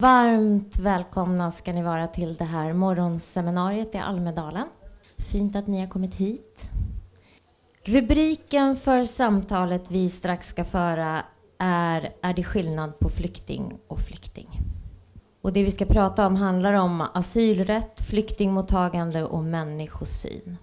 Varmt välkomna ska ni vara till det här morgonseminariet i Almedalen. Fint att ni har kommit hit. Rubriken för samtalet vi strax ska föra är Är det skillnad på flykting och flykting? Och det vi ska prata om handlar om asylrätt, flyktingmottagande och människosyn.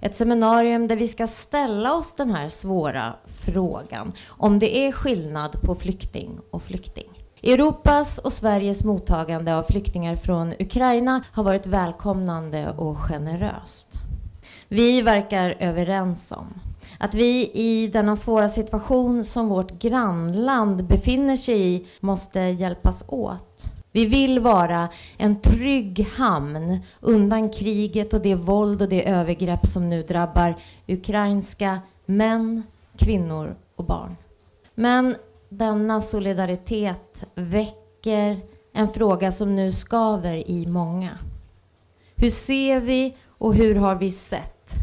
Ett seminarium där vi ska ställa oss den här svåra frågan om det är skillnad på flykting och flykting. Europas och Sveriges mottagande av flyktingar från Ukraina har varit välkomnande och generöst. Vi verkar överens om att vi i denna svåra situation som vårt grannland befinner sig i måste hjälpas åt. Vi vill vara en trygg hamn undan kriget och det våld och det övergrepp som nu drabbar ukrainska män, kvinnor och barn. Men denna solidaritet väcker en fråga som nu skaver i många. Hur ser vi och hur har vi sett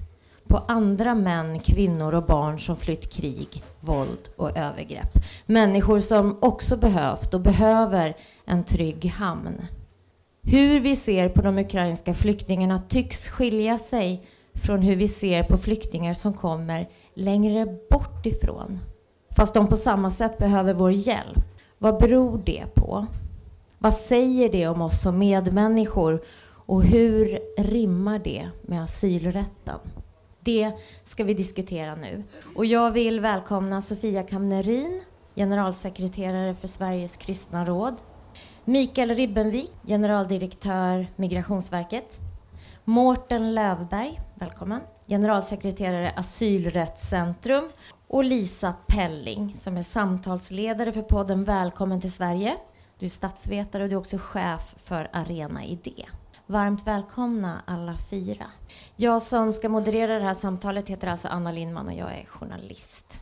på andra män, kvinnor och barn som flytt krig, våld och övergrepp? Människor som också behövt och behöver en trygg hamn. Hur vi ser på de ukrainska flyktingarna tycks skilja sig från hur vi ser på flyktingar som kommer längre bort ifrån fast de på samma sätt behöver vår hjälp. Vad beror det på? Vad säger det om oss som medmänniskor och hur rimmar det med asylrätten? Det ska vi diskutera nu. Och jag vill välkomna Sofia Kamnerin, generalsekreterare för Sveriges kristna råd. Mikael Ribbenvik, generaldirektör Migrationsverket. Mårten Lövberg, välkommen, generalsekreterare Asylrättscentrum och Lisa Pelling som är samtalsledare för podden Välkommen till Sverige. Du är statsvetare och du är också chef för Arena Idé. Varmt välkomna alla fyra. Jag som ska moderera det här samtalet heter alltså Anna Lindman och jag är journalist.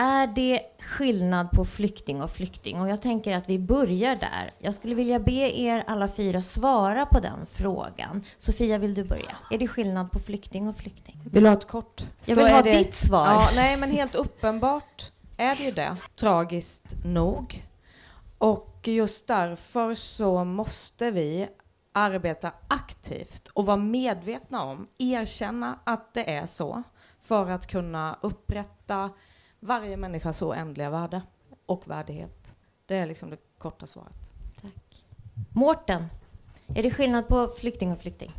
Är det skillnad på flykting och flykting? Och jag tänker att vi börjar där. Jag skulle vilja be er alla fyra svara på den frågan. Sofia, vill du börja? Är det skillnad på flykting och flykting? Vill du ha ett kort? Jag vill Så ha är det- ditt svar. Ja, nej, men helt uppenbart är det ju det. Tragiskt nog. Och just därför så måste vi arbeta aktivt och vara medvetna om, erkänna att det är så, för att kunna upprätta varje människas oändliga värde och värdighet. Det är liksom det korta svaret. Mårten, är det skillnad på flykting och flykting?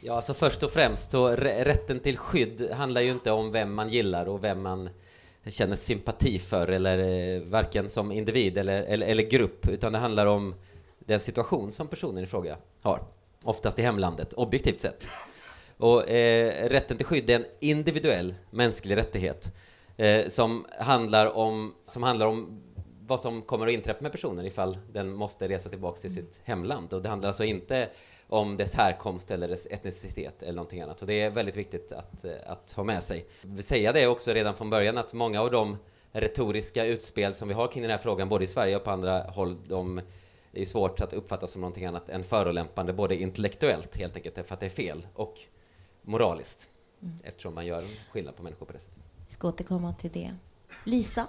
Ja, alltså först och främst så rä- rätten till skydd handlar ju inte om vem man gillar och vem man känner sympati för eller eh, varken som individ eller, eller, eller grupp utan det handlar om den situation som personen i fråga har. Oftast i hemlandet, objektivt sett. Och eh, rätten till skydd är en individuell mänsklig rättighet eh, som, handlar om, som handlar om vad som kommer att inträffa med personen ifall den måste resa tillbaka till sitt hemland. Och det handlar alltså inte om dess härkomst eller dess etnicitet eller någonting annat. Och det är väldigt viktigt att, eh, att ha med sig. Jag vill säga det också redan från början att många av de retoriska utspel som vi har kring den här frågan, både i Sverige och på andra håll, de är svårt att uppfatta som någonting annat än förolämpande, både intellektuellt helt enkelt, för att det är fel, och moraliskt, eftersom man gör skillnad på människor på det sättet. Vi ska återkomma till det. Lisa?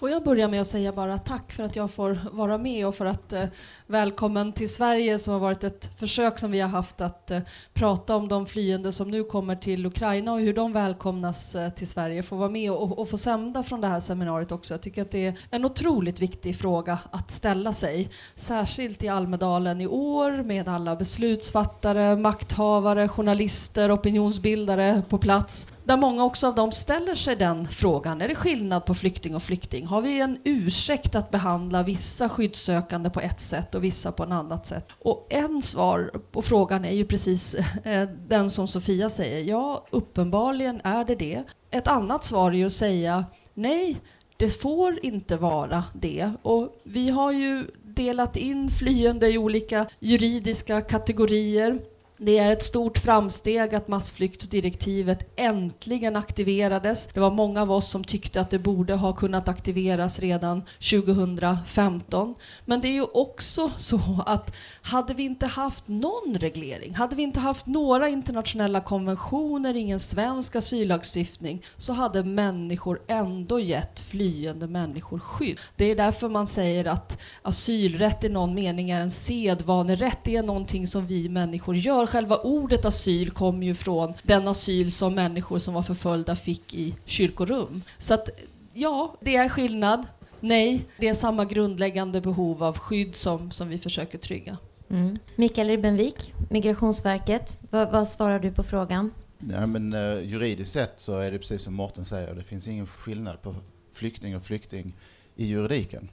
Får jag börja med att säga bara tack för att jag får vara med och för att eh, välkommen till Sverige som har varit ett försök som vi har haft att eh, prata om de flyende som nu kommer till Ukraina och hur de välkomnas eh, till Sverige. Få vara med och, och få sända från det här seminariet också. Jag tycker att det är en otroligt viktig fråga att ställa sig. Särskilt i Almedalen i år med alla beslutsfattare, makthavare, journalister, opinionsbildare på plats. Där många också av dem ställer sig den frågan. Är det skillnad på flykting och flykting? Har vi en ursäkt att behandla vissa skyddssökande på ett sätt och vissa på ett annat sätt? Och en svar på frågan är ju precis eh, den som Sofia säger. Ja, uppenbarligen är det det. Ett annat svar är ju att säga nej, det får inte vara det. Och vi har ju delat in flyende i olika juridiska kategorier. Det är ett stort framsteg att massflyktsdirektivet äntligen aktiverades. Det var många av oss som tyckte att det borde ha kunnat aktiveras redan 2015. Men det är ju också så att hade vi inte haft någon reglering, hade vi inte haft några internationella konventioner, ingen svensk asyllagstiftning, så hade människor ändå gett flyende människor skydd. Det är därför man säger att asylrätt i någon mening är en sedvanerätt. Det är någonting som vi människor gör själva ordet asyl kom ju från den asyl som människor som var förföljda fick i kyrkorum. Så att ja, det är skillnad. Nej, det är samma grundläggande behov av skydd som, som vi försöker trygga. Mm. Mikael Ribbenvik, Migrationsverket. Vad, vad svarar du på frågan? Ja, men, uh, juridiskt sett så är det precis som Morten säger, det finns ingen skillnad på flykting och flykting i juridiken.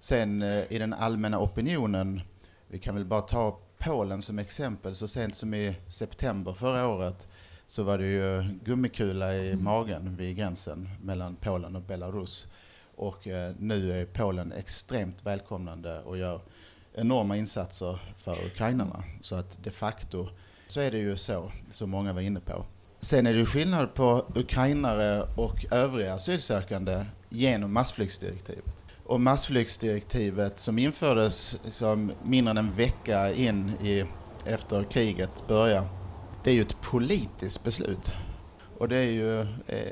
Sen uh, i den allmänna opinionen, vi kan väl bara ta Polen som exempel, så sent som i september förra året så var det ju gummikula i mm. magen vid gränsen mellan Polen och Belarus. Och eh, nu är Polen extremt välkomnande och gör enorma insatser för ukrainarna. Så att de facto så är det ju så, som många var inne på. Sen är det ju skillnad på ukrainare och övriga asylsökande genom massflyktsdirektivet. Och massflyktsdirektivet som infördes liksom mindre än en vecka in i, efter kriget började, det är ju ett politiskt beslut. Och det är ju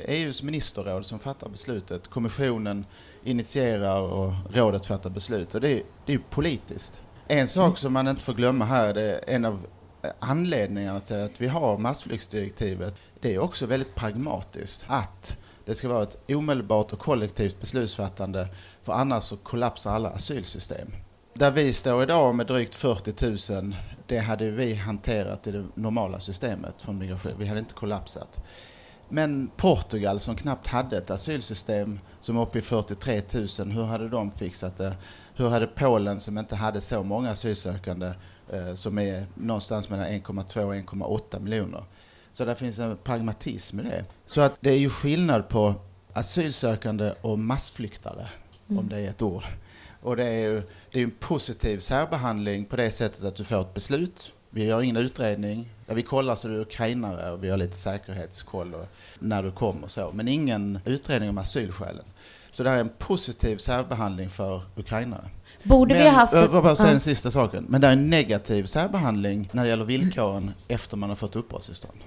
EUs eh, e ministerråd som fattar beslutet. Kommissionen initierar och rådet fattar beslut. Och det är, det är ju politiskt. En sak mm. som man inte får glömma här, det är en av anledningarna till att vi har massflyktsdirektivet, det är också väldigt pragmatiskt. Att det ska vara ett omedelbart och kollektivt beslutsfattande för annars så kollapsar alla asylsystem. Där vi står idag med drygt 40 000, det hade vi hanterat i det normala systemet från migration. Vi hade inte kollapsat. Men Portugal som knappt hade ett asylsystem som är uppe i 43 000, hur hade de fixat det? Hur hade Polen som inte hade så många asylsökande, eh, som är någonstans mellan 1,2 och 1,8 miljoner? Så där finns en pragmatism i det. Så att det är ju skillnad på asylsökande och massflyktare, mm. om det är ett ord. Och det är ju det är en positiv särbehandling på det sättet att du får ett beslut. Vi gör ingen utredning, där vi kollar så du är ukrainare och vi har lite säkerhetskoll och när du kommer så. Men ingen utredning om asylskälen. Så det här är en positiv särbehandling för ukrainare. Borde men, vi haft... Jag vill bara säga den sista saken. Men det är en negativ särbehandling när det gäller villkoren efter man har fått uppehållstillstånd.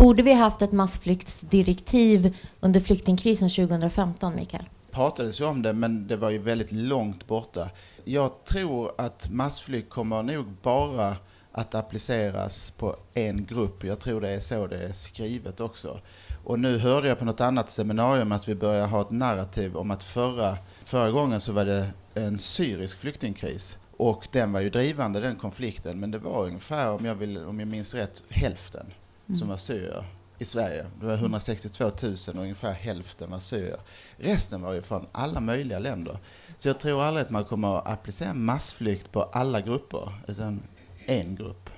Borde vi haft ett massflyktsdirektiv under flyktingkrisen 2015, Mikael? Det pratades ju om det, men det var ju väldigt långt borta. Jag tror att massflykt kommer nog bara att appliceras på en grupp. Jag tror det är så det är skrivet också. Och nu hörde jag på något annat seminarium att vi börjar ha ett narrativ om att förra, förra gången så var det en syrisk flyktingkris. Och den var ju drivande den konflikten, men det var ungefär, om jag, vill, om jag minns rätt, hälften mm. som var syrier i Sverige. Det var 162 000 och ungefär hälften var syrier. Resten var ju från alla möjliga länder. Så jag tror aldrig att man kommer att applicera massflykt på alla grupper, utan en grupp.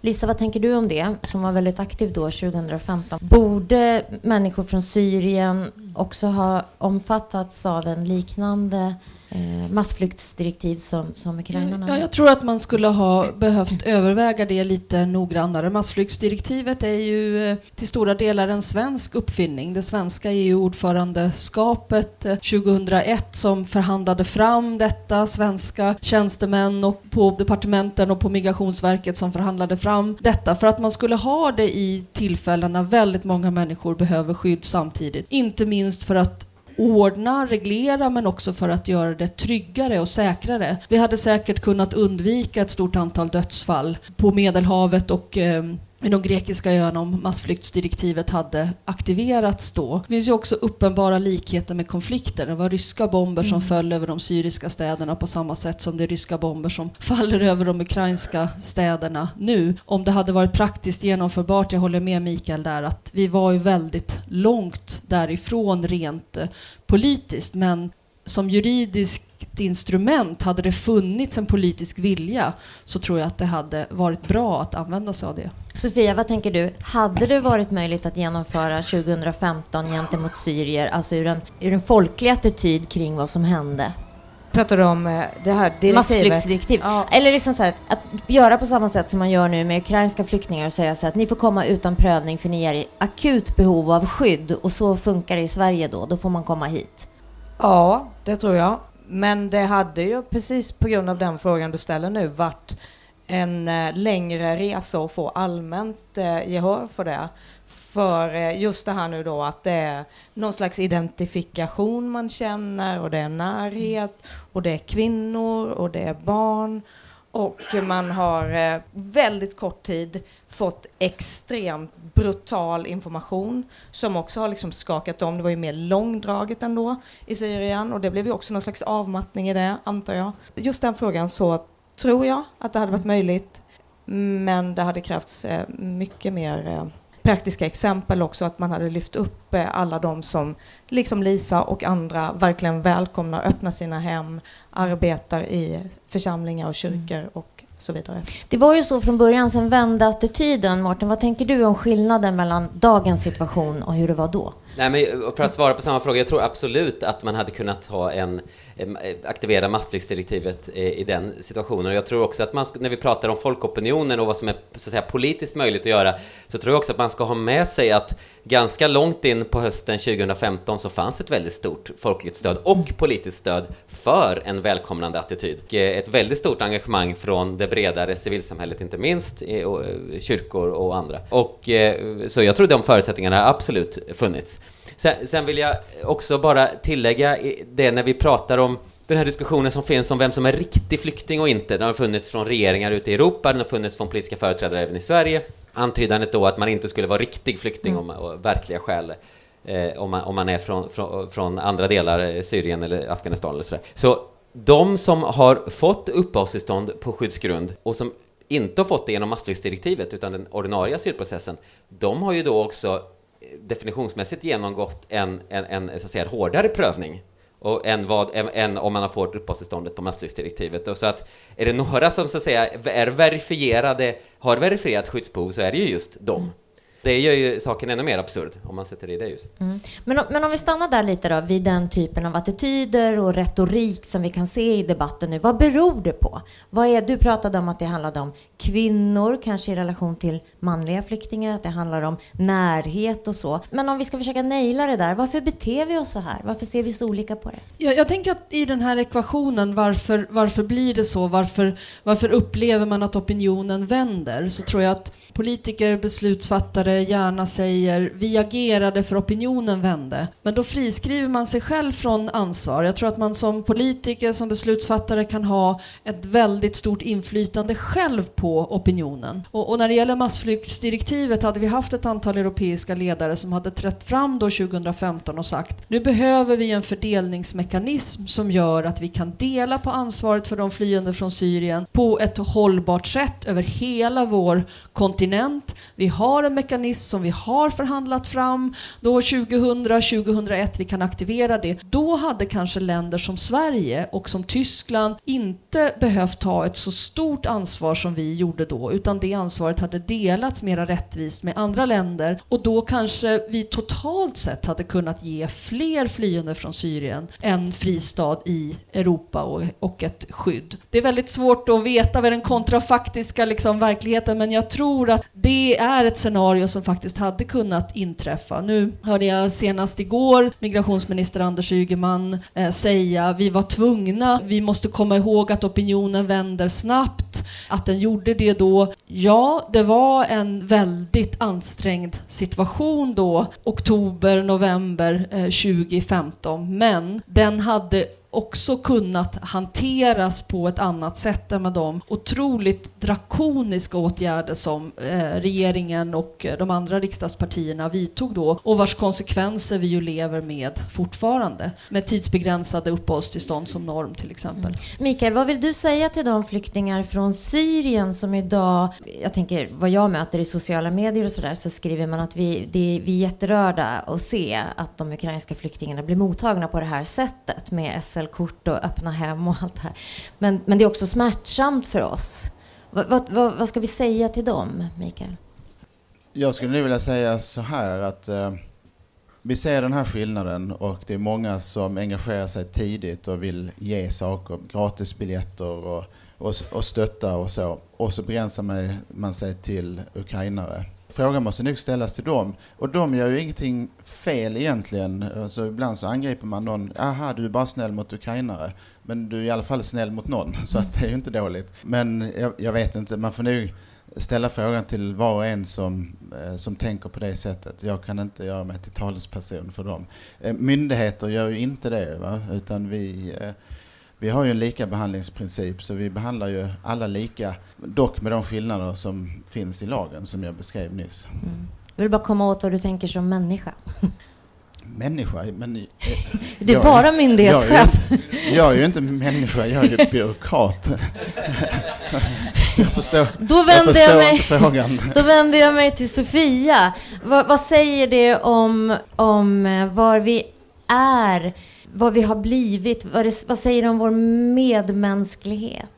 Lisa, vad tänker du om det, som var väldigt aktiv då 2015? Borde människor från Syrien också ha omfattats av en liknande eh, massflyktsdirektiv som, som ukrainarna? Ja, jag tror att man skulle ha behövt överväga det lite noggrannare. Massflyktsdirektivet är ju eh, till stora delar en svensk uppfinning. Det svenska EU-ordförandeskapet 2001 eh, som förhandlade fram detta, svenska tjänstemän och på departementen och på Migrationsverket som förhandlade fram detta för att man skulle ha det i tillfällen när väldigt många människor behöver skydd samtidigt. Inte minst för att ordna, reglera men också för att göra det tryggare och säkrare. Vi hade säkert kunnat undvika ett stort antal dödsfall på Medelhavet och eh, de grekiska öarna om massflyktsdirektivet hade aktiverats då. Det finns ju också uppenbara likheter med konflikter. Det var ryska bomber som mm. föll över de syriska städerna på samma sätt som det är ryska bomber som faller över de ukrainska städerna nu. Om det hade varit praktiskt genomförbart, jag håller med Mikael där, att vi var ju väldigt långt därifrån rent eh, politiskt, men som juridiskt instrument, hade det funnits en politisk vilja så tror jag att det hade varit bra att använda sig av det. Sofia, vad tänker du? Hade det varit möjligt att genomföra 2015 gentemot syrier, alltså ur en, ur en folklig attityd kring vad som hände? Pratar du om eh, det här direktivet? Massflyktsdirektiv. Ja. Eller liksom så här, att göra på samma sätt som man gör nu med ukrainska flyktingar och säga så här att ni får komma utan prövning för ni är i akut behov av skydd och så funkar det i Sverige då, då får man komma hit. Ja, det tror jag. Men det hade ju precis på grund av den frågan du ställer nu varit en eh, längre resa och få allmänt eh, gehör för det. För eh, just det här nu då att det är någon slags identifikation man känner och det är närhet och det är kvinnor och det är barn och man har eh, väldigt kort tid fått extremt brutal information som också har liksom skakat om. Det var ju mer långdraget ändå i Syrien och det blev ju också någon slags avmattning i det, antar jag. Just den frågan så tror jag att det hade varit möjligt, men det hade krävts eh, mycket mer eh, praktiska exempel också, att man hade lyft upp eh, alla de som, liksom Lisa och andra, verkligen välkomnar, öppnar sina hem, arbetar i församlingar och kyrkor och så vidare. Det var ju så från början, sen vände attityden. Mårten, vad tänker du om skillnaden mellan dagens situation och hur det var då? Nej, men eh, för att svara på samma fråga, jag tror absolut att man hade kunnat ha en, eh, aktivera massflyktsdirektivet eh, i den situationen. Och jag tror också att man, när vi pratar om folkopinionen och vad som är så att säga, politiskt möjligt att göra, så tror jag också att man ska ha med sig att ganska långt in på hösten 2015 så fanns ett väldigt stort folkligt stöd och politiskt stöd för en välkomnande attityd. Ett väldigt stort engagemang från det bredare civilsamhället, inte minst kyrkor och andra. Och så jag tror de förutsättningarna har absolut funnits. Sen, sen, vill jag också bara tillägga det när vi pratar om den här diskussionen som finns om vem som är riktig flykting och inte. Den har funnits från regeringar ute i Europa, den har funnits från politiska företrädare även i Sverige. Antydandet då att man inte skulle vara riktig flykting mm. om, och verkliga skäl eh, om, man, om man är från, från, från andra delar, eh, Syrien eller Afghanistan eller sådär. Så de som har fått uppehållstillstånd på skyddsgrund och som inte har fått det genom massflyktsdirektivet utan den ordinarie asylprocessen, de har ju då också definitionsmässigt genomgått en, en, en så att säga, hårdare prövning och än, vad, än, om man har fått uppehållstillståndet på massflyktsdirektivet. Och så att är det några som så att säga är verifierade, har verifierat skyddsbehov så är det ju just dem. Det gör ju saken ännu mer absurd om man sätter det i det ljuset. Mm. Men, men om vi stannar där lite då, vid den typen av attityder och retorik som vi kan se i debatten nu. Vad beror det på? Vad är, du pratade om att det handlade om kvinnor, kanske i relation till manliga flyktingar, att det handlar om närhet och så. Men om vi ska försöka naila det där, varför beter vi oss så här? Varför ser vi så olika på det? Ja, jag tänker att i den här ekvationen, varför, varför blir det så? Varför, varför upplever man att opinionen vänder? Så tror jag att politiker, beslutsfattare gärna säger vi agerade för opinionen vände. Men då friskriver man sig själv från ansvar. Jag tror att man som politiker, som beslutsfattare kan ha ett väldigt stort inflytande själv på opinionen. Och, och när det gäller massflyktsdirektivet hade vi haft ett antal europeiska ledare som hade trätt fram då 2015 och sagt nu behöver vi en fördelningsmekanism som gör att vi kan dela på ansvaret för de flyende från Syrien på ett hållbart sätt över hela vår kontinent. Vi har en mekanism som vi har förhandlat fram då 2000, 2001, vi kan aktivera det. Då hade kanske länder som Sverige och som Tyskland inte behövt ta ett så stort ansvar som vi gjorde då, utan det ansvaret hade delats mera rättvist med andra länder och då kanske vi totalt sett hade kunnat ge fler flyende från Syrien en fristad i Europa och, och ett skydd. Det är väldigt svårt att veta vad den kontrafaktiska liksom, verkligheten, men jag tror att det är ett scenario som faktiskt hade kunnat inträffa. Nu hörde jag senast igår migrationsminister Anders Ygeman eh, säga vi var tvungna, vi måste komma ihåg att opinionen vänder snabbt, att den gjorde det då. Ja, det var en väldigt ansträngd situation då, oktober, november eh, 2015, men den hade också kunnat hanteras på ett annat sätt än med de otroligt drakoniska åtgärder som eh, regeringen och eh, de andra riksdagspartierna vidtog då och vars konsekvenser vi ju lever med fortfarande med tidsbegränsade uppehållstillstånd som norm till exempel. Mm. Mikael, vad vill du säga till de flyktingar från Syrien som idag, jag tänker vad jag möter i sociala medier och sådär, så skriver man att vi, det, vi är jätterörda att se att de ukrainska flyktingarna blir mottagna på det här sättet med SL SL-kort och öppna hem och allt det här. Men, men det är också smärtsamt för oss. Vad, va, vad ska vi säga till dem, Mikael? Jag skulle nu vilja säga så här att eh, vi ser den här skillnaden och det är många som engagerar sig tidigt och vill ge saker, gratisbiljetter och, och, och stötta och så. Och så begränsar man sig till ukrainare. Frågan måste nog ställas till dem. Och de gör ju ingenting fel egentligen. Alltså ibland så angriper man någon. Aha, du är bara snäll mot ukrainare. Men du är i alla fall snäll mot någon, så att det är ju inte dåligt. Men jag, jag vet inte, man får nog ställa frågan till var och en som, eh, som tänker på det sättet. Jag kan inte göra mig till talesperson för dem. Eh, myndigheter gör ju inte det, va? utan vi, eh, vi har ju en lika behandlingsprincip så vi behandlar ju alla lika, dock med de skillnader som finns i lagen som jag beskrev nyss. Mm. Jag vill bara komma åt vad du tänker som människa. Människa? Men, det är jag, bara myndighetschef. Jag, jag, är ju inte människa, jag är ju byråkrat. Jag förstår, då vänder jag, förstår jag mig, inte frågan. Då vänder jag mig till Sofia. Va, vad säger det om, om eh, var vi är, vad vi har blivit? Vad, det, vad säger det om vår medmänsklighet?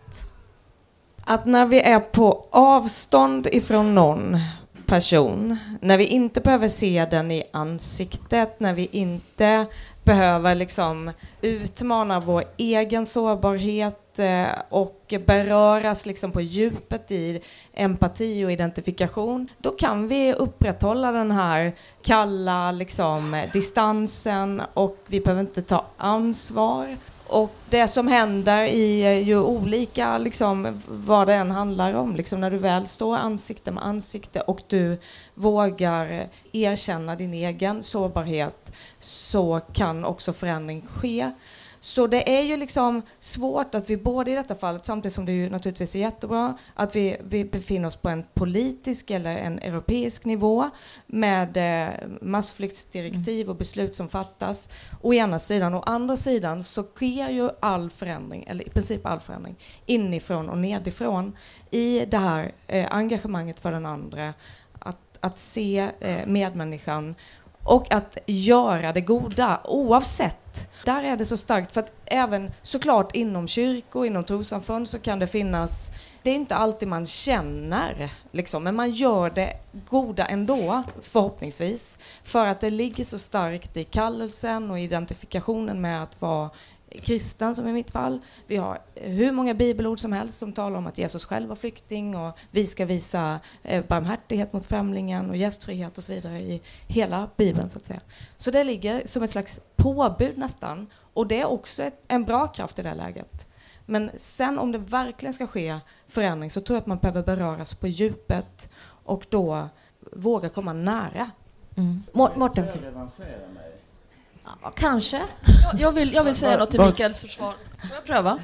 Att när vi är på avstånd ifrån någon person, när vi inte behöver se den i ansiktet, när vi inte behöver liksom utmana vår egen sårbarhet eh, och beröras liksom på djupet i empati och identifikation, då kan vi upprätthålla den här kalla liksom, distansen och vi behöver inte ta ansvar och det som händer i eh, ju olika, liksom, vad det än handlar om, liksom, när du väl står ansikte med ansikte och du vågar erkänna din egen sårbarhet så kan också förändring ske. Så det är ju liksom svårt att vi både i detta fallet, samtidigt som det ju naturligtvis är jättebra, att vi, vi befinner oss på en politisk eller en europeisk nivå med eh, massflyktsdirektiv och beslut som fattas å ena sidan. Å andra sidan så sker ju all förändring, eller i princip all förändring, inifrån och nedifrån i det här eh, engagemanget för den andra. Att, se eh, medmänniskan och att göra det goda oavsett. Där är det så starkt för att även såklart inom kyrkor, inom trossamfund så kan det finnas, det är inte alltid man känner liksom, men man gör det goda ändå förhoppningsvis för att det ligger så starkt i kallelsen och identifikationen med att vara kristen som i mitt fall. Vi har hur många bibelord som helst som talar om att Jesus själv var flykting och vi ska visa eh, barmhärtighet mot främlingen och gästfrihet och så vidare i hela bibeln så att säga. Så det ligger som ett slags påbud nästan och det är också ett, en bra kraft i det läget. Men sen om det verkligen ska ske förändring så tror jag att man behöver beröras på djupet och då våga komma nära. Mm. Mårten? Ja, kanske. Jag vill, jag vill säga något till Mikaels försvar. Får jag pröva?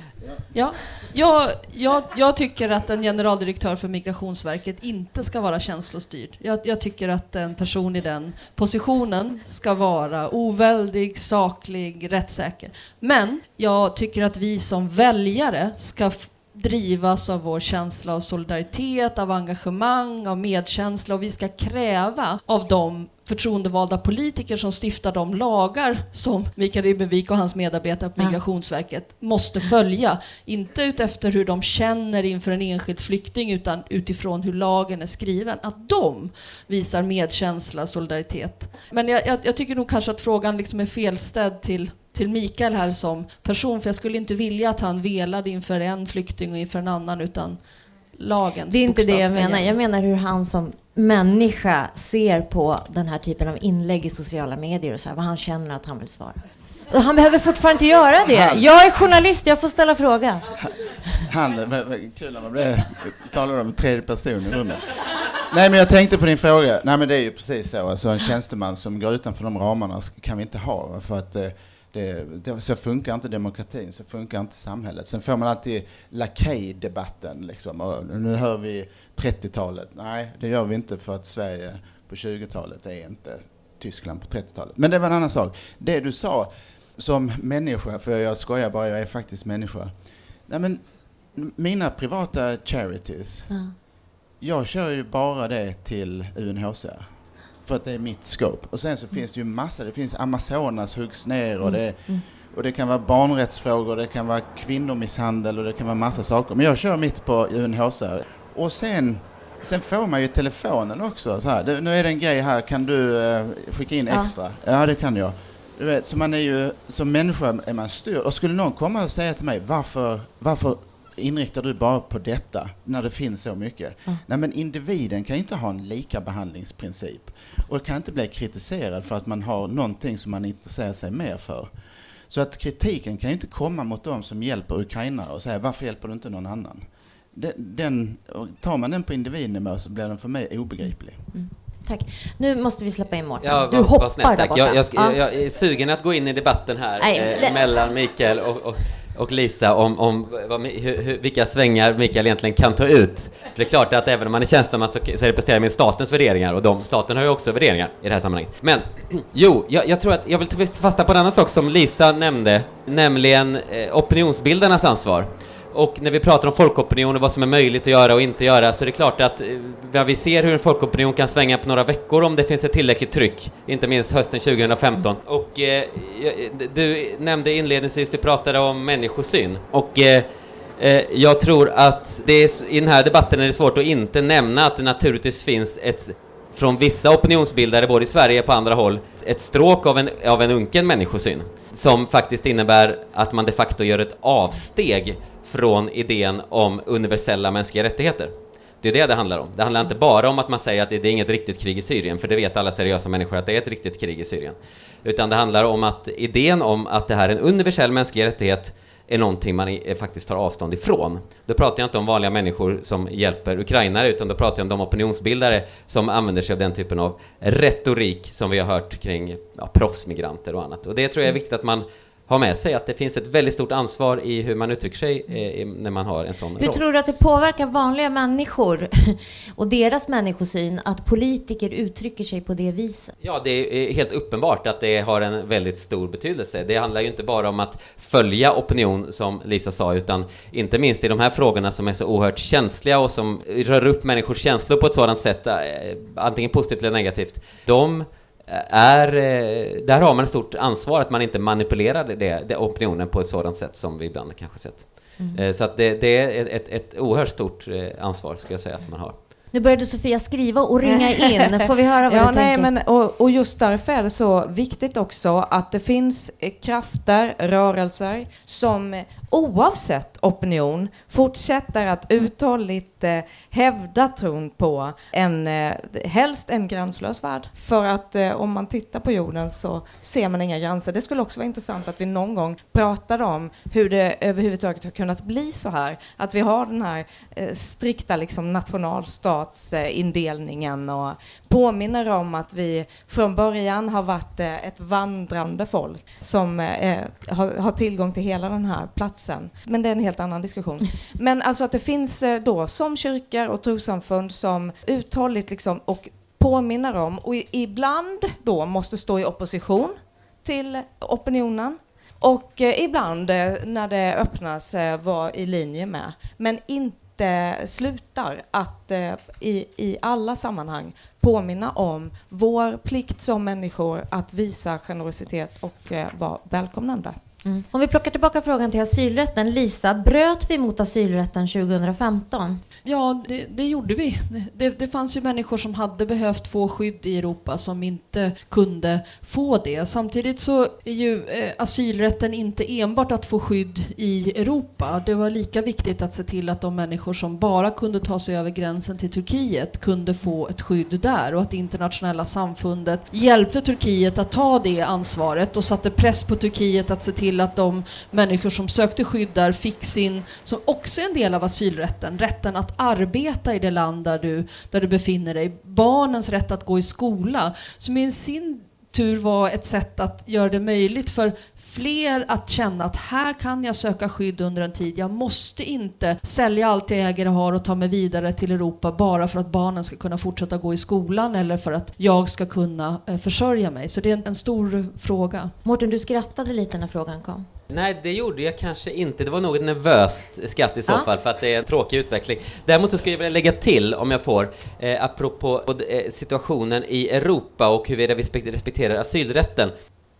Ja. Jag, jag, jag tycker att en generaldirektör för Migrationsverket inte ska vara känslostyrd. Jag, jag tycker att en person i den positionen ska vara oväldig, saklig, rättssäker. Men jag tycker att vi som väljare ska drivas av vår känsla av solidaritet, av engagemang, av medkänsla och vi ska kräva av de förtroendevalda politiker som stiftar de lagar som Mikael Ribbenvik och hans medarbetare på Migrationsverket måste följa. Inte utefter hur de känner inför en enskild flykting utan utifrån hur lagen är skriven. Att de visar medkänsla, solidaritet. Men jag, jag, jag tycker nog kanske att frågan liksom är felställd till till Mikael här som person, för jag skulle inte vilja att han velade inför en flykting och inför en annan, utan lagens Det är inte det jag menar. Jag menar hur han som människa ser på den här typen av inlägg i sociala medier och så här, vad han känner att han vill svara. Och han behöver fortfarande inte göra det. Han, jag är journalist, jag får ställa frågan. Han, kul när man blir, talar om tredje person i rummet. Nej, men jag tänkte på din fråga. Nej, men det är ju precis så. Alltså, en tjänsteman som går utanför de ramarna kan vi inte ha. För att eh, det, det, så funkar inte demokratin, så funkar inte samhället. Sen får man alltid lakejdebatten. Liksom. Och nu hör vi 30-talet. Nej, det gör vi inte för att Sverige på 20-talet är inte Tyskland på 30-talet. Men det var en annan sak. Det du sa som människa, för jag skojar bara, jag är faktiskt människa. Nej, men mina privata charities, mm. jag kör ju bara det till UNHCR. För att det är mitt scope. Och sen så finns det ju massa, det finns Amazonas huggs ner och det, mm. och det kan vara barnrättsfrågor, det kan vara kvinnomisshandel och det kan vara massa saker. Men jag kör mitt på UNHCR. Och sen Sen får man ju telefonen också. Så här, du, nu är det en grej här, kan du eh, skicka in Ja. extra? Ja, det kan jag. Du vet, så man är ju, som människa är man styrd. Och skulle någon komma och säga till mig, varför, varför inriktar du bara på detta när det finns så mycket? Ja. Nej, men individen kan ju inte ha en lika behandlingsprincip och kan inte bli kritiserad för att man har någonting som man intresserar sig mer för. Så att kritiken kan ju inte komma mot de som hjälper ukrainare och säga varför hjälper du inte någon annan? Den, tar man den på individnivå så blir den för mig obegriplig. Tack. Nu måste vi släppa in Mårten. Ja, du hoppar vad snällt, där borta. Jag, jag, ska- Ja. jag är sugen att gå in i debatten här Nej, eh, det- mellan Mikael och, och, och Lisa om, om vad, hur, hur, vilka svängar Mikael egentligen kan ta ut. För det är klart att även om man är tjänsteman så, så representerar man statens värderingar och de, staten har ju också värderingar i det här sammanhanget. Men jo, jag, jag tror att jag vill ta fasta på en annan sak som Lisa nämnde, nämligen eh, opinionsbildarnas ansvar. Och när vi pratar om folkopinion och vad som är möjligt att göra och inte göra så är det klart att eh, ja, vi ser hur en folkopinion kan svänga på några veckor om det finns ett tillräckligt tryck, inte minst hösten 2015. Och eh, du nämnde inledningsvis, du pratade om människosyn. Och eh, eh, jag tror att det är, i den här debatten är det svårt att inte nämna att det naturligtvis finns ett från vissa opinionsbildare, både i Sverige och på andra håll, ett stråk av en, av en unken människosyn som faktiskt innebär att man de facto gör ett avsteg från idén om universella mänskliga rättigheter. Det är det det handlar om. Det handlar inte bara om att man säger att det är inget riktigt krig i Syrien, för det vet alla seriösa människor att det är ett riktigt krig i Syrien. Utan det handlar om att idén om att det här är en universell mänsklig rättighet är någonting man faktiskt tar avstånd ifrån. Då pratar jag inte om vanliga människor som hjälper ukrainare, utan då pratar jag om de opinionsbildare som använder sig av den typen av retorik som vi har hört kring ja, proffsmigranter och annat. Och det tror jag är viktigt att man har med sig, att det finns ett väldigt stort ansvar i hur man uttrycker sig eh, när man har en sån Hur roll. tror du att det påverkar vanliga människor och deras människosyn att politiker uttrycker sig på det viset? Ja, det är helt uppenbart att det har en väldigt stor betydelse. Det handlar ju inte bara om att följa opinion, som Lisa sa, utan inte minst i de här frågorna som är så oerhört känsliga och som rör upp människors känslor på ett sådant sätt, eh, antingen positivt eller negativt. De är, eh, där har man ett stort ansvar att man inte manipulerar det, det opinionen på ett sådant sätt som vi ibland kanske sett. Eh, Så att det, det är ett, ett, oerhört stort eh, ansvar, skulle jag säga, att man har. Nu började Sofia skriva och ringa in. Får vi höra vad ja, du nej, tänker? men, och, och just därför är det så viktigt också att det finns krafter, rörelser som oavsett opinion fortsätter att uthålligt eh, hävda tron på en, eh, helst en gränslös värld. För att eh, om man tittar på jorden så ser man inga gränser. Det skulle också vara intressant att vi någon gång pratade om hur det överhuvudtaget har kunnat bli så här. Att vi har den här eh, strikta liksom, nationalstatsindelningen och påminner om att vi från början har varit eh, ett vandrande folk som eh, har, har tillgång till hela den här platsen. Men det är en helt annan diskussion. Men alltså att det finns eh, då som kyrkor och trossamfund som uthålligt liksom och påminner om och ibland då måste stå i opposition till opinionen och eh, ibland eh, när det öppnas eh, vara i linje med. Men inte slutar att eh, i, i alla sammanhang påminna om vår plikt som människor att visa generositet och eh, vara välkomnande. Mm. Om vi plockar tillbaka frågan till asylrätten. Lisa, bröt vi mot asylrätten 2015? Ja, det, det gjorde vi. Det, det fanns ju människor som hade behövt få skydd i Europa som inte kunde få det. Samtidigt så är ju eh, asylrätten inte enbart att få skydd i Europa. Det var lika viktigt att se till att de människor som bara kunde ta sig över gränsen till Turkiet kunde få ett skydd där och att det internationella samfundet hjälpte Turkiet att ta det ansvaret och satte press på Turkiet att se till att de människor som sökte skydd där fick sin, som också är en del av asylrätten, rätten att arbeta i det land där du, där du befinner dig, barnens rätt att gå i skola, som i sin tur var ett sätt att göra det möjligt för fler att känna att här kan jag söka skydd under en tid. Jag måste inte sälja allt jag äger och har och ta mig vidare till Europa bara för att barnen ska kunna fortsätta gå i skolan eller för att jag ska kunna eh, försörja mig. Så det är en, en stor fråga. Mårten, du skrattade lite när frågan kom. Nej, det gjorde jag kanske inte. Det var nog ett nervöst skratt i så fall, för att det är en tråkig utveckling. Däremot så skulle jag vilja lägga till, om jag får, eh, apropå eh, situationen i Europa och hur vi respek- respekterar asylrätten.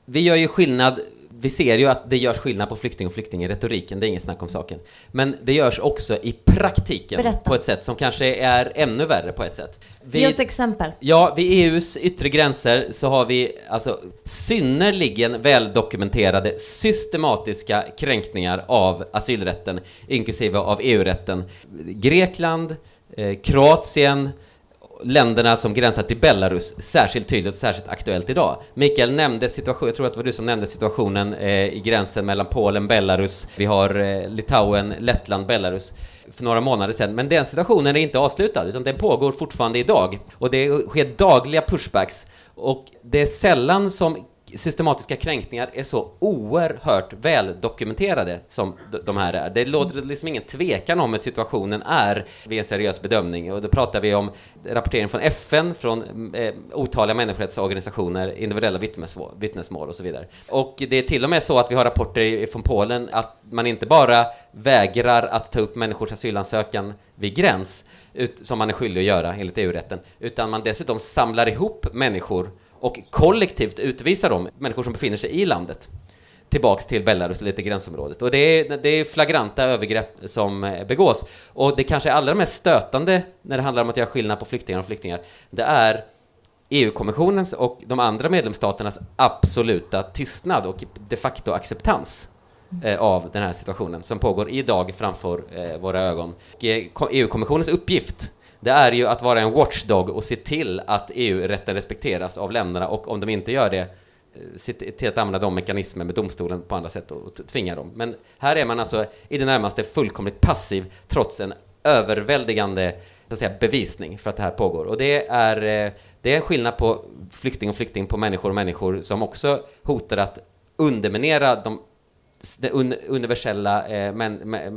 Vi gör ju skillnad vi ser ju att det görs skillnad på flykting och flykting i retoriken, det är inget snack om saken. Men det görs också i praktiken Berätta. på ett sätt som kanske är ännu värre på ett sätt. Vi- Ge oss exempel. Ja, vid EUs yttre gränser så har vi alltså synnerligen väldokumenterade systematiska kränkningar av asylrätten, inklusive av EU-rätten. Grekland, eh, Kroatien, länderna som gränsar till Belarus särskilt tydligt och särskilt aktuellt idag. Mikael nämnde situationen, jag tror att det var du som nämnde situationen eh, i gränsen mellan Polen, Belarus, vi har eh, Litauen, Lettland, Belarus för några månader sedan. Men den situationen är inte avslutad, utan den pågår fortfarande idag. Och det sker dagliga pushbacks. Och det är sällan som systematiska kränkningar är så oerhört väl dokumenterade som de här är. Det låter liksom ingen tvekan om hur situationen är vid en seriös bedömning. Och då pratar vi om rapportering från FN, från eh, otaliga människorättsorganisationer, individuella vittnesmål, vittnesmål och så vidare. Och det är till och med så att vi har rapporter från Polen att man inte bara vägrar att ta upp människors asylansökan vid gräns, ut, som man är skyldig att göra enligt EU-rätten, utan man dessutom samlar ihop människor och kollektivt utvisar de människor som befinner sig i landet, tillbaks till Belarus, lite gränsområdet. Och det är, det är flagranta övergrepp som eh, begås. Och det kanske allra mest stötande när det handlar om att göra skillnad på flyktingar och flyktingar, det är EU-kommissionens och de andra medlemsstaternas absoluta tystnad och de facto acceptans eh, av den här situationen som pågår idag framför eh, våra ögon. Och, eh, EU-kommissionens e uppgift det är ju att vara en watchdog och se till att EU-rätten respekteras av länderna och om de inte gör det se till att använda de mekanismer med domstolen på andra sätt och tvinga dem. Men här är man alltså i det närmaste fullkomligt passiv trots en överväldigande så att säga, bevisning för att det här pågår. Och det är, eh, det är en skillnad på flykting och flykting på människor och människor som också hotar att underminera de, de un, universella eh, män, mä-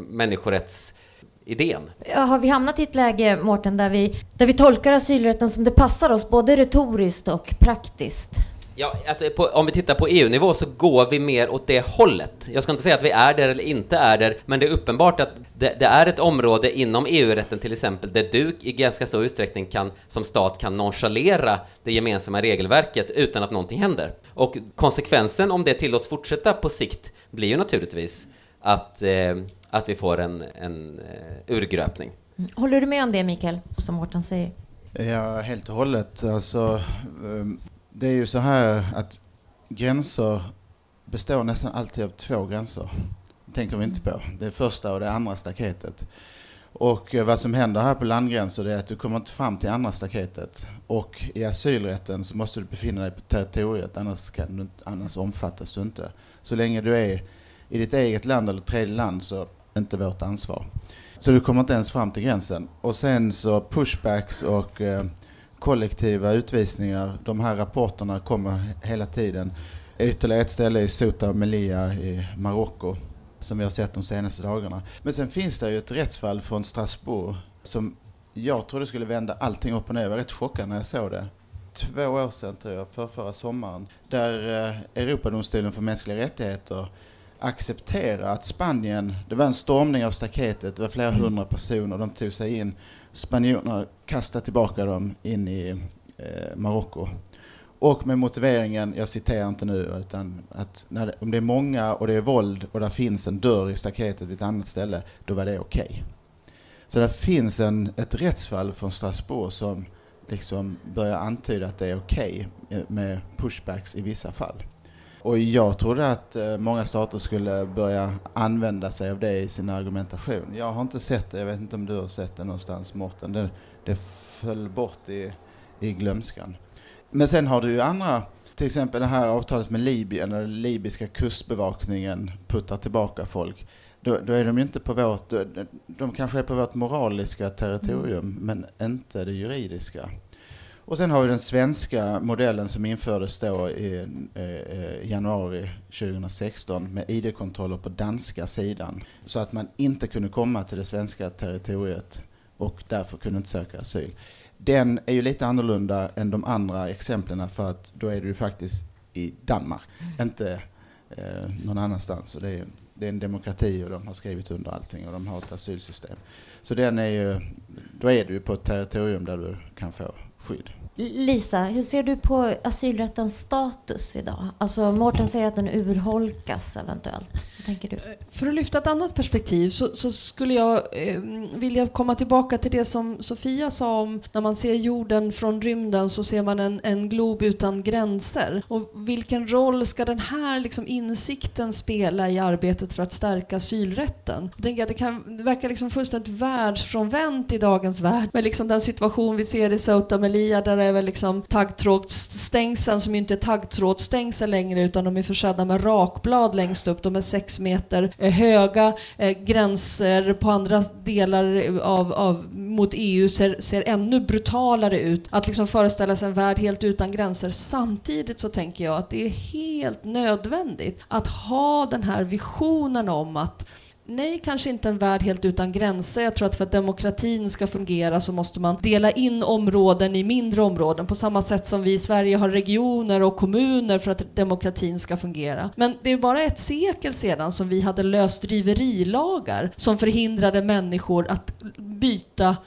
Ja, Har vi hamnat i ett läge, Mårten, där vi, där vi tolkar asylrätten som det passar oss, både retoriskt och praktiskt? Ja, alltså på, om vi tittar på EU-nivå så går vi mer åt det hållet. Jag ska inte säga att vi är där eller inte är där, men det är uppenbart att det, det är ett område inom EU-rätten till exempel där du i ganska stor utsträckning kan, som stat kan nonchalera det gemensamma regelverket utan att någonting händer. Och konsekvensen om det tillåts fortsätta på sikt blir ju naturligtvis att, eh, att vi får en, en eh, urgröpning. Håller du med om det, Mikael, som Mårten säger? Ja, helt och hållet. Alltså, ehm, det är ju så här att gränser består nästan alltid av två gränser. Det tänker vi inte på. Det första och det andra staketet. Och eh, vad som händer här på landgränser är att du kommer inte fram till andra staketet. Och i asylrätten så måste du befinna dig på territoriet, annars, kan du, annars omfattas du inte. Så länge du är i ditt eget land eller tredje land så inte vårt ansvar. Så du kommer inte ens fram till gränsen. Och sen så pushbacks och eh, kollektiva utvisningar. De här rapporterna kommer hela tiden. Ytterligare ett ställe är Souta Melia i Marocko som vi har sett de senaste dagarna. Men sen finns det ju ett rättsfall från Strasbourg som jag trodde skulle vända allting upp och ner. Jag var rätt chockad när jag såg det. Två år sedan tror jag, för förra sommaren, där eh, Europadomstolen för mänskliga rättigheter acceptera att Spanien, det var en stormning av staketet, det var flera hundra personer, de tog sig in. Spanjorerna kastade tillbaka dem in i eh, Marocko. Och med motiveringen, jag citerar inte nu, utan att det, om det är många och det är våld och det finns en dörr i staketet vid ett annat ställe, då var det okej. Så det finns en, ett rättsfall från Strasbourg som liksom börjar antyda att det är okej eh, med pushbacks i vissa fall. Och jag trodde att eh, många stater skulle börja använda sig av det i sin argumentation. Jag har inte sett det, jag vet inte om du har sett det någonstans Mårten. Det, det föll bort i, i glömskan. Men sen har du ju andra, till exempel det här avtalet med Libyen, den libyska kustbevakningen puttar tillbaka folk. Då, då är de ju inte på vårt, de, de kanske är på vårt moraliska territorium, men inte det juridiska. Och sen har vi den svenska modellen som infördes då i eh, eh januari 2016 med ID-kontroller på danska sidan. Så att man inte kunde komma till det svenska territoriet och därför kunde inte söka asyl. Den är ju lite annorlunda än de andra exemplen för att då är du faktiskt i Danmark, inte eh, någon annanstans. Och det, är, det är en demokrati och de har skrivit under allting och de har ett asylsystem. Så den är ju, då är du på ett territorium där du kan få skydd. Lisa, hur ser du på asylrättens status idag? Alltså Mårten säger att den urholkas eventuellt. Tänker du? Eh, för att lyfta ett annat perspektiv så, så skulle jag eh, vilja komma tillbaka till det som Sofia sa om när man ser jorden från rymden så ser man en, en glob utan gränser. Och vilken roll ska den här liksom, insikten spela i arbetet för att stärka asylrätten? Jag tänker att det, kan, det verkar liksom fullständigt världsfrånvänt i dagens värld med liksom den situation vi ser i Ceuta Melilla där det är väl liksom taggtrådsstängseln som inte är taggtrådsstängsel längre utan de är försedda med rakblad längst upp. De är sex meter eh, höga. Eh, gränser på andra delar av, av, mot EU ser, ser ännu brutalare ut. Att liksom föreställa sig en värld helt utan gränser. Samtidigt så tänker jag att det är helt nödvändigt att ha den här visionen om att Nej, kanske inte en värld helt utan gränser. Jag tror att för att demokratin ska fungera så måste man dela in områden i mindre områden på samma sätt som vi i Sverige har regioner och kommuner för att demokratin ska fungera. Men det är bara ett sekel sedan som vi hade lösdriverilagar som förhindrade människor att byta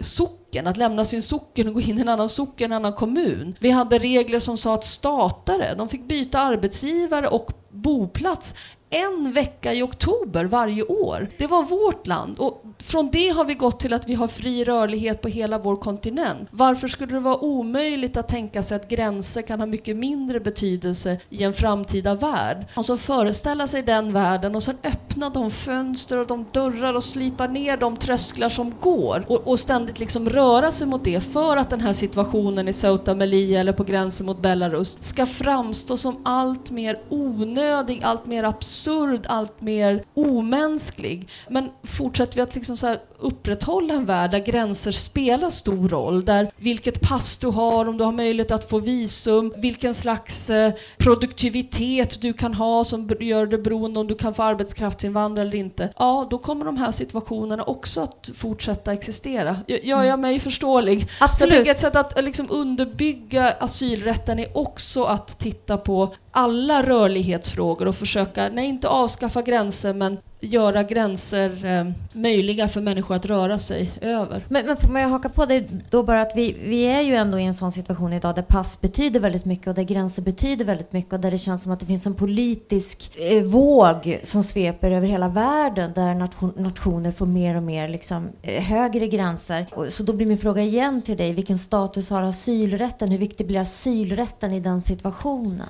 socken, att lämna sin socken och gå in i en annan socken, en annan kommun. Vi hade regler som sa att statare, de fick byta arbetsgivare och boplats en vecka i oktober varje år. Det var vårt land. Och från det har vi gått till att vi har fri rörlighet på hela vår kontinent. Varför skulle det vara omöjligt att tänka sig att gränser kan ha mycket mindre betydelse i en framtida värld? Alltså föreställa sig den världen och sen öppna de fönster och de dörrar och slipa ner de trösklar som går och, och ständigt liksom röra sig mot det för att den här situationen i Ceuta Melilla eller på gränsen mot Belarus ska framstå som allt mer onödig, allt mer absurd absurd, allt mer omänsklig. Men fortsätter vi att liksom så upprätthålla en värld där gränser spelar stor roll, där vilket pass du har, om du har möjlighet att få visum, vilken slags eh, produktivitet du kan ha som gör det beroende om du kan få arbetskraftsinvandra eller inte, ja, då kommer de här situationerna också att fortsätta existera. Gör jag mm. mig förståelig? Absolut. ett sätt att liksom underbygga asylrätten är också att titta på alla rörlighetsfrågor och försöka, nej inte avskaffa gränser men göra gränser eh, möjliga för människor att röra sig över. Men, men får man haka på det då bara att vi, vi är ju ändå i en sån situation idag där pass betyder väldigt mycket och där gränser betyder väldigt mycket och där det känns som att det finns en politisk eh, våg som sveper över hela världen där nation, nationer får mer och mer liksom, eh, högre gränser. Och, så då blir min fråga igen till dig, vilken status har asylrätten? Hur viktig blir asylrätten i den situationen?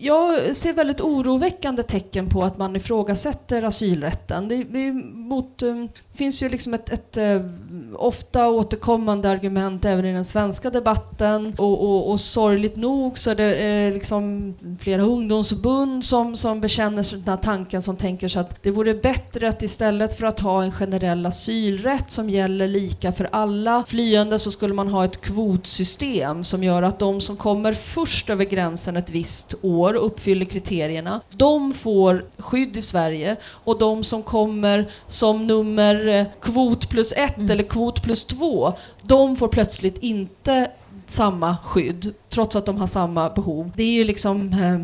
Jag ser väldigt oroväckande tecken på att man ifrågasätter asylrätten. Det, det, mot, det finns ju liksom ett, ett eh, ofta återkommande argument även i den svenska debatten och, och, och sorgligt nog så är det eh, liksom flera ungdomsförbund som, som bekänner sig till den här tanken som tänker sig att det vore bättre att istället för att ha en generell asylrätt som gäller lika för alla flyende så skulle man ha ett kvotsystem som gör att de som kommer först över gränsen ett visst år år och uppfyller kriterierna, de får skydd i Sverige och de som kommer som nummer eh, kvot plus ett mm. eller kvot plus två, de får plötsligt inte samma skydd trots att de har samma behov. Det är ju liksom eh,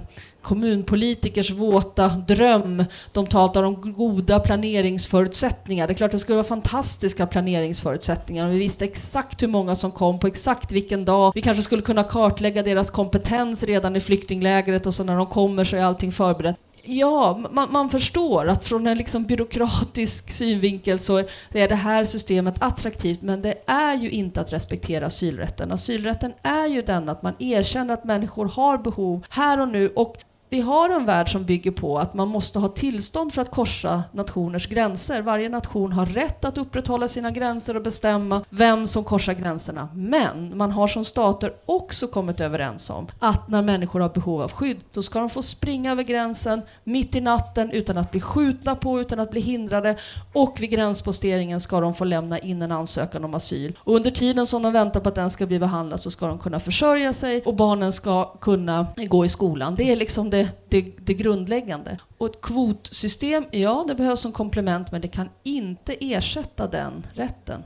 kommunpolitikers våta dröm. De talar om goda planeringsförutsättningar. Det är klart det skulle vara fantastiska planeringsförutsättningar om vi visste exakt hur många som kom på exakt vilken dag. Vi kanske skulle kunna kartlägga deras kompetens redan i flyktinglägret och så när de kommer så är allting förberett. Ja, man, man, förstår att från en liksom byråkratisk synvinkel så är det här systemet attraktivt, men det är ju inte att respektera asylrätten. Asylrätten är ju den att man erkänner att människor har behov här och nu och vi har en värld som bygger på att man måste ha tillstånd för att korsa nationers gränser. Varje nation har rätt att upprätthålla sina gränser och bestämma vem som korsar gränserna. Men man har som stater också kommit överens om att när människor har behov av skydd, då ska de få springa över gränsen mitt i natten utan att bli skjutna på, utan att bli hindrade. Och vid gränsposteringen ska de få lämna in en ansökan om asyl. Och under tiden som de väntar på att den ska bli behandlad så ska de kunna försörja sig och barnen ska kunna gå i skolan. Det är liksom det det, det, det grundläggande. Och ett kvotsystem, ja det behövs som komplement men det kan inte ersätta den rätten.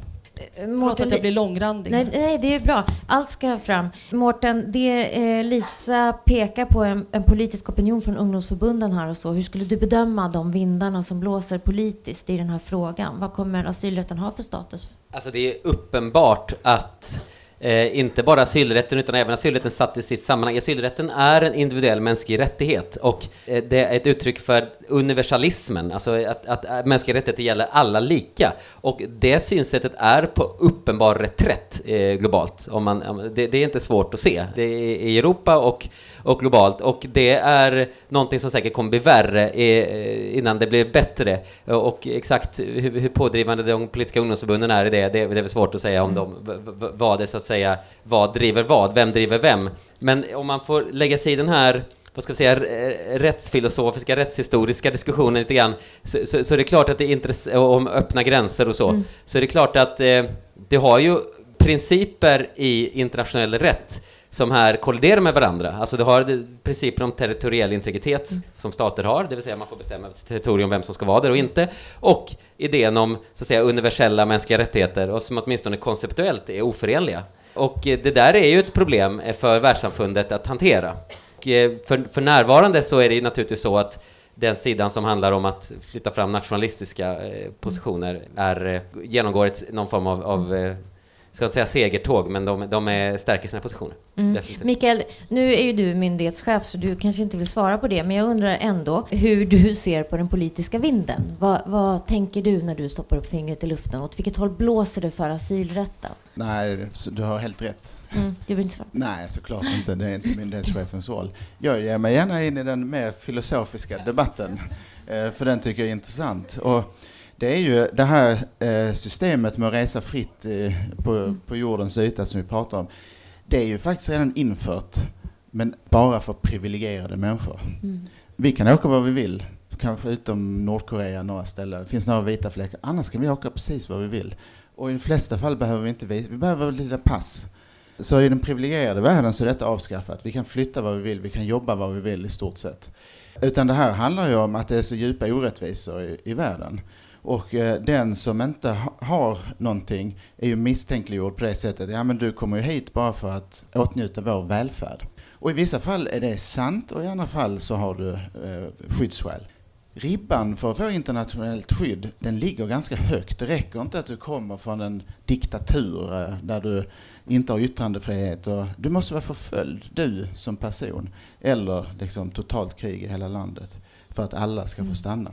Eh, Mårten, att jag blir långrandig. Nej, nej, det är bra. Allt ska fram. Mårten, det eh, Lisa pekar på en, en, politisk opinion från ungdomsförbunden här och så. Hur skulle du bedöma de vindarna som blåser politiskt i den här frågan? Vad kommer asylrätten ha för status? Alltså det är uppenbart att Eh, inte bara asylrätten utan även asylrätten satt i sitt sammanhang. Asylrätten är en individuell mänsklig rättighet och eh, det är ett uttryck för universalismen, alltså att, att eh, mänskliga rättigheter gäller alla lika. Och det synsättet är på uppenbar reträtt eh, globalt. Om man, det, det, är inte svårt att se. Det är i Europa och, och globalt och det är någonting som säkert kommer bli värre eh, innan det blir bättre. Och exakt hur, hur pådrivande de politiska ungdomsförbunden är i det, det, är väl svårt att säga om de, vad det så att säga, vad driver vad, vem driver vem. Men om man får lägga sig i den här vad ska vi säga, rättsfilosofiska, rättshistoriska diskussionen lite grann, så, så, så är det klart att det är intresse om öppna gränser och så, mm. så är det klart att eh, det har ju principer i internationell rätt som här kolliderar med varandra. Alltså du har principen om territoriell integritet mm. som stater har, det vill säga man får bestämma territorium vem som ska vara där och inte, och idén om så att säga universella mänskliga rättigheter och som åtminstone konceptuellt är oförenliga. Och eh, det där är ju ett problem för världssamfundet att hantera. Och eh, för, för närvarande så är det ju naturligtvis så att den sidan som handlar om att flytta fram nationalistiska eh, positioner är, genomgår ett, någon form av, av ska inte säga segertåg, men de, de är stärker sina positioner. Mm. Mikael, nu är ju du myndighetschef så du kanske inte vill svara på det, men jag undrar ändå hur du ser på den politiska vinden. Vad, vad tänker du när du stoppar upp fingret i luften? Åt vilket håll blåser det för asylrätten? Nej, du har helt rätt. Mm, du vill inte svara? Nej, såklart inte. Det är inte myndighetschefens roll. Jag ger mig gärna in i den mer filosofiska debatten, eh, för den tycker jag är intressant. Och det är ju det här eh, systemet med att resa fritt eh, på, mm. på jordens yta som vi pratar om. Det är ju faktiskt redan infört, men bara för privilegierade människor. Mm. Vi kan åka var vi vill, kanske utom Nordkorea, några ställen. Det finns några vita fläckar. Annars kan vi åka precis var vi vill. Och i de flesta fall behöver vi inte vi, vi behöver ett litet pass. Så i den privilegierade världen så är detta avskaffat. Vi kan flytta vad vi vill, vi kan jobba vad vi vill i stort sett. Utan det här handlar ju om att det är så djupa orättvisor i, i världen. Och eh, den som inte ha, har någonting är ju misstänkliggjord på det sättet. Ja men du kommer ju hit bara för att åtnjuta vår välfärd. Och i vissa fall är det sant och i andra fall så har du eh, skyddsskäl. Ribban för att få internationellt skydd, den ligger ganska högt. Det räcker inte att du kommer från en diktatur eh, där du inte har yttrandefrihet. Och du måste vara förföljd, du som person. Eller liksom totalt krig i hela landet för att alla ska få mm. stanna.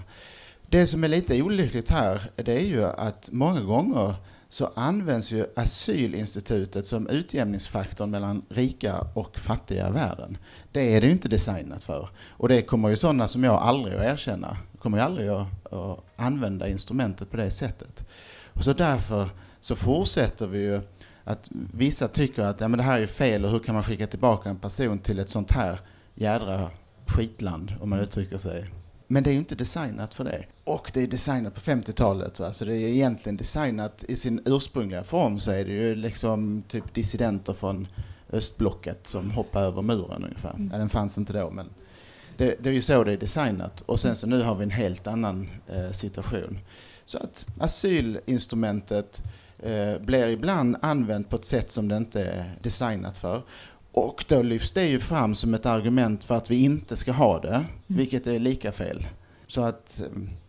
Det som är lite olyckligt här, det är ju att många gånger så används ju asylinstitutet som utjämningsfaktorn mellan rika och fattiga världen. Det är det ju inte designat för. Och det kommer ju sådana som jag aldrig att erkänna. kommer ju aldrig att, att använda instrumentet på det sättet. Och så därför så fortsätter vi ju att vissa tycker att ja, men det här är fel och hur kan man skicka tillbaka en person till ett sånt här jädra skitland, om man uttrycker sig men det är ju inte designat för det. Och det är designat på 50-talet. Va? Så det är egentligen designat i sin ursprungliga form så är det ju liksom typ dissidenter från östblocket som hoppar över muren ungefär. Mm. Ja, den fanns inte då men det, det, är ju så det är designat. Och sen så nu har vi en helt annan eh, situation. Så att asylinstrumentet eh, blir ibland använt på ett sätt som det inte är designat för. Och då lyfts det ju fram som ett argument för att vi inte ska ha det, mm. vilket är lika fel. Så att,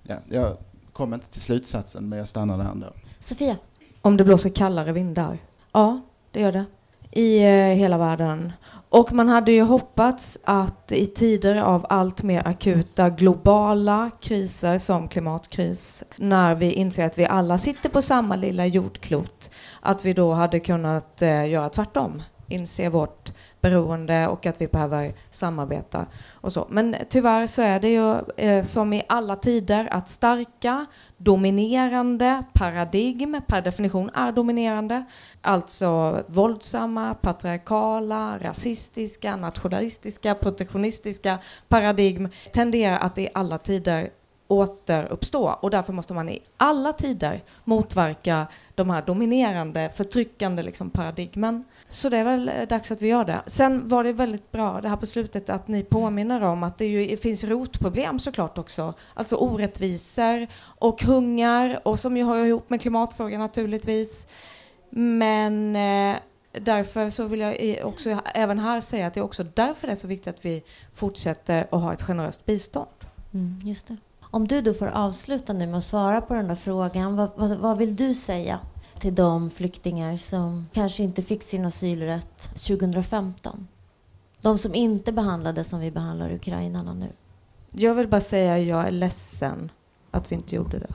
ja, jag kommer inte till slutsatsen, men jag stannar där ändå. Sofia? Om det blåser kallare vindar? Ja, det gör det. I eh, hela världen. Och man hade ju hoppats att i tider av allt mer akuta globala kriser som klimatkris, när vi inser att vi alla sitter på samma lilla jordklot, att vi då hade kunnat eh, göra tvärtom inse vårt beroende och att vi behöver samarbeta och så. Men tyvärr så är det ju eh, som i alla tider att starka, dominerande paradigm per definition är dominerande. Alltså våldsamma, patriarkala, rasistiska, nationalistiska, protektionistiska paradigm tenderar att i alla tider återuppstå och därför måste man i alla tider motverka de här dominerande, förtryckande liksom, paradigmen. Så det är väl eh, dags att vi gör det. Sen var det väldigt bra det här på slutet att ni påminner om att det ju finns rotproblem såklart också. Alltså orättvisor och hunger och som ju hör ihop med klimatfrågan naturligtvis. Men eh, därför så vill jag också även här säga att det är också därför det är så viktigt att vi fortsätter att ha ett generöst bistånd. Mm, just det. Om du då får avsluta nu med att svara på den där frågan, vad, vad, vad vill du säga till de flyktingar som kanske inte fick sin asylrätt 2015. De som inte behandlades som vi behandlar ukrainarna nu. Jag vill bara säga att jag är ledsen att vi inte gjorde det.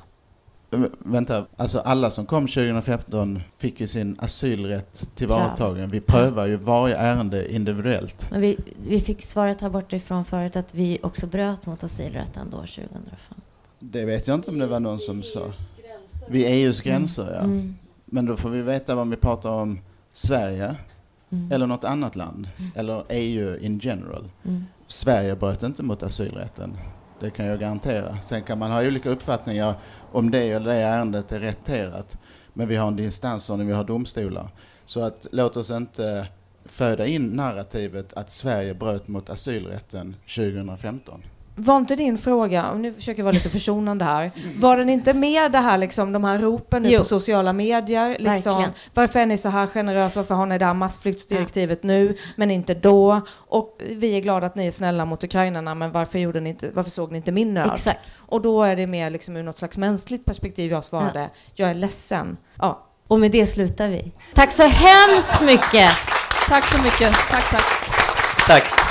Vänta, alltså alla som kom 2015 fick ju sin asylrätt tillvaratagen. Vi prövar ju varje ärende individuellt. Men vi, vi fick svaret här bortifrån förut att vi också bröt mot asylrätten då 2005. Det vet jag inte om det var någon som sa. Vid EUs gränser, ja. Mm. Men då får vi veta vad vi pratar om Sverige Mm. eller något annat land. Eller EU in general. Mm. Sverige bröt inte mot asylrätten. Det kan jag garantera. Sen kan man ha olika uppfattningar om det eller det ärendet är rätterat. Men vi har en instansordning, vi har domstolar. Så att låt oss inte föda in narrativet att Sverige bröt mot asylrätten 2015. Var inte din fråga, och nu försöker jag vara lite försonande här, var den inte med det här liksom, de här ropen nu Jo. på sociala medier? Liksom, Verkligen. varför är ni så här generösa? Varför har ni det här massflyktsdirektivet nu, men inte då? Och vi är glada att ni är snälla mot ukrainarna, men varför, gjorde ni inte, varför såg ni inte min nöd? Exakt. Och då är det mer liksom ur något slags mänskligt perspektiv jag svarade, jag är ledsen. Ja. Och med det slutar vi. Tack så hemskt mycket! Tack så mycket. Tack, tack. Tack.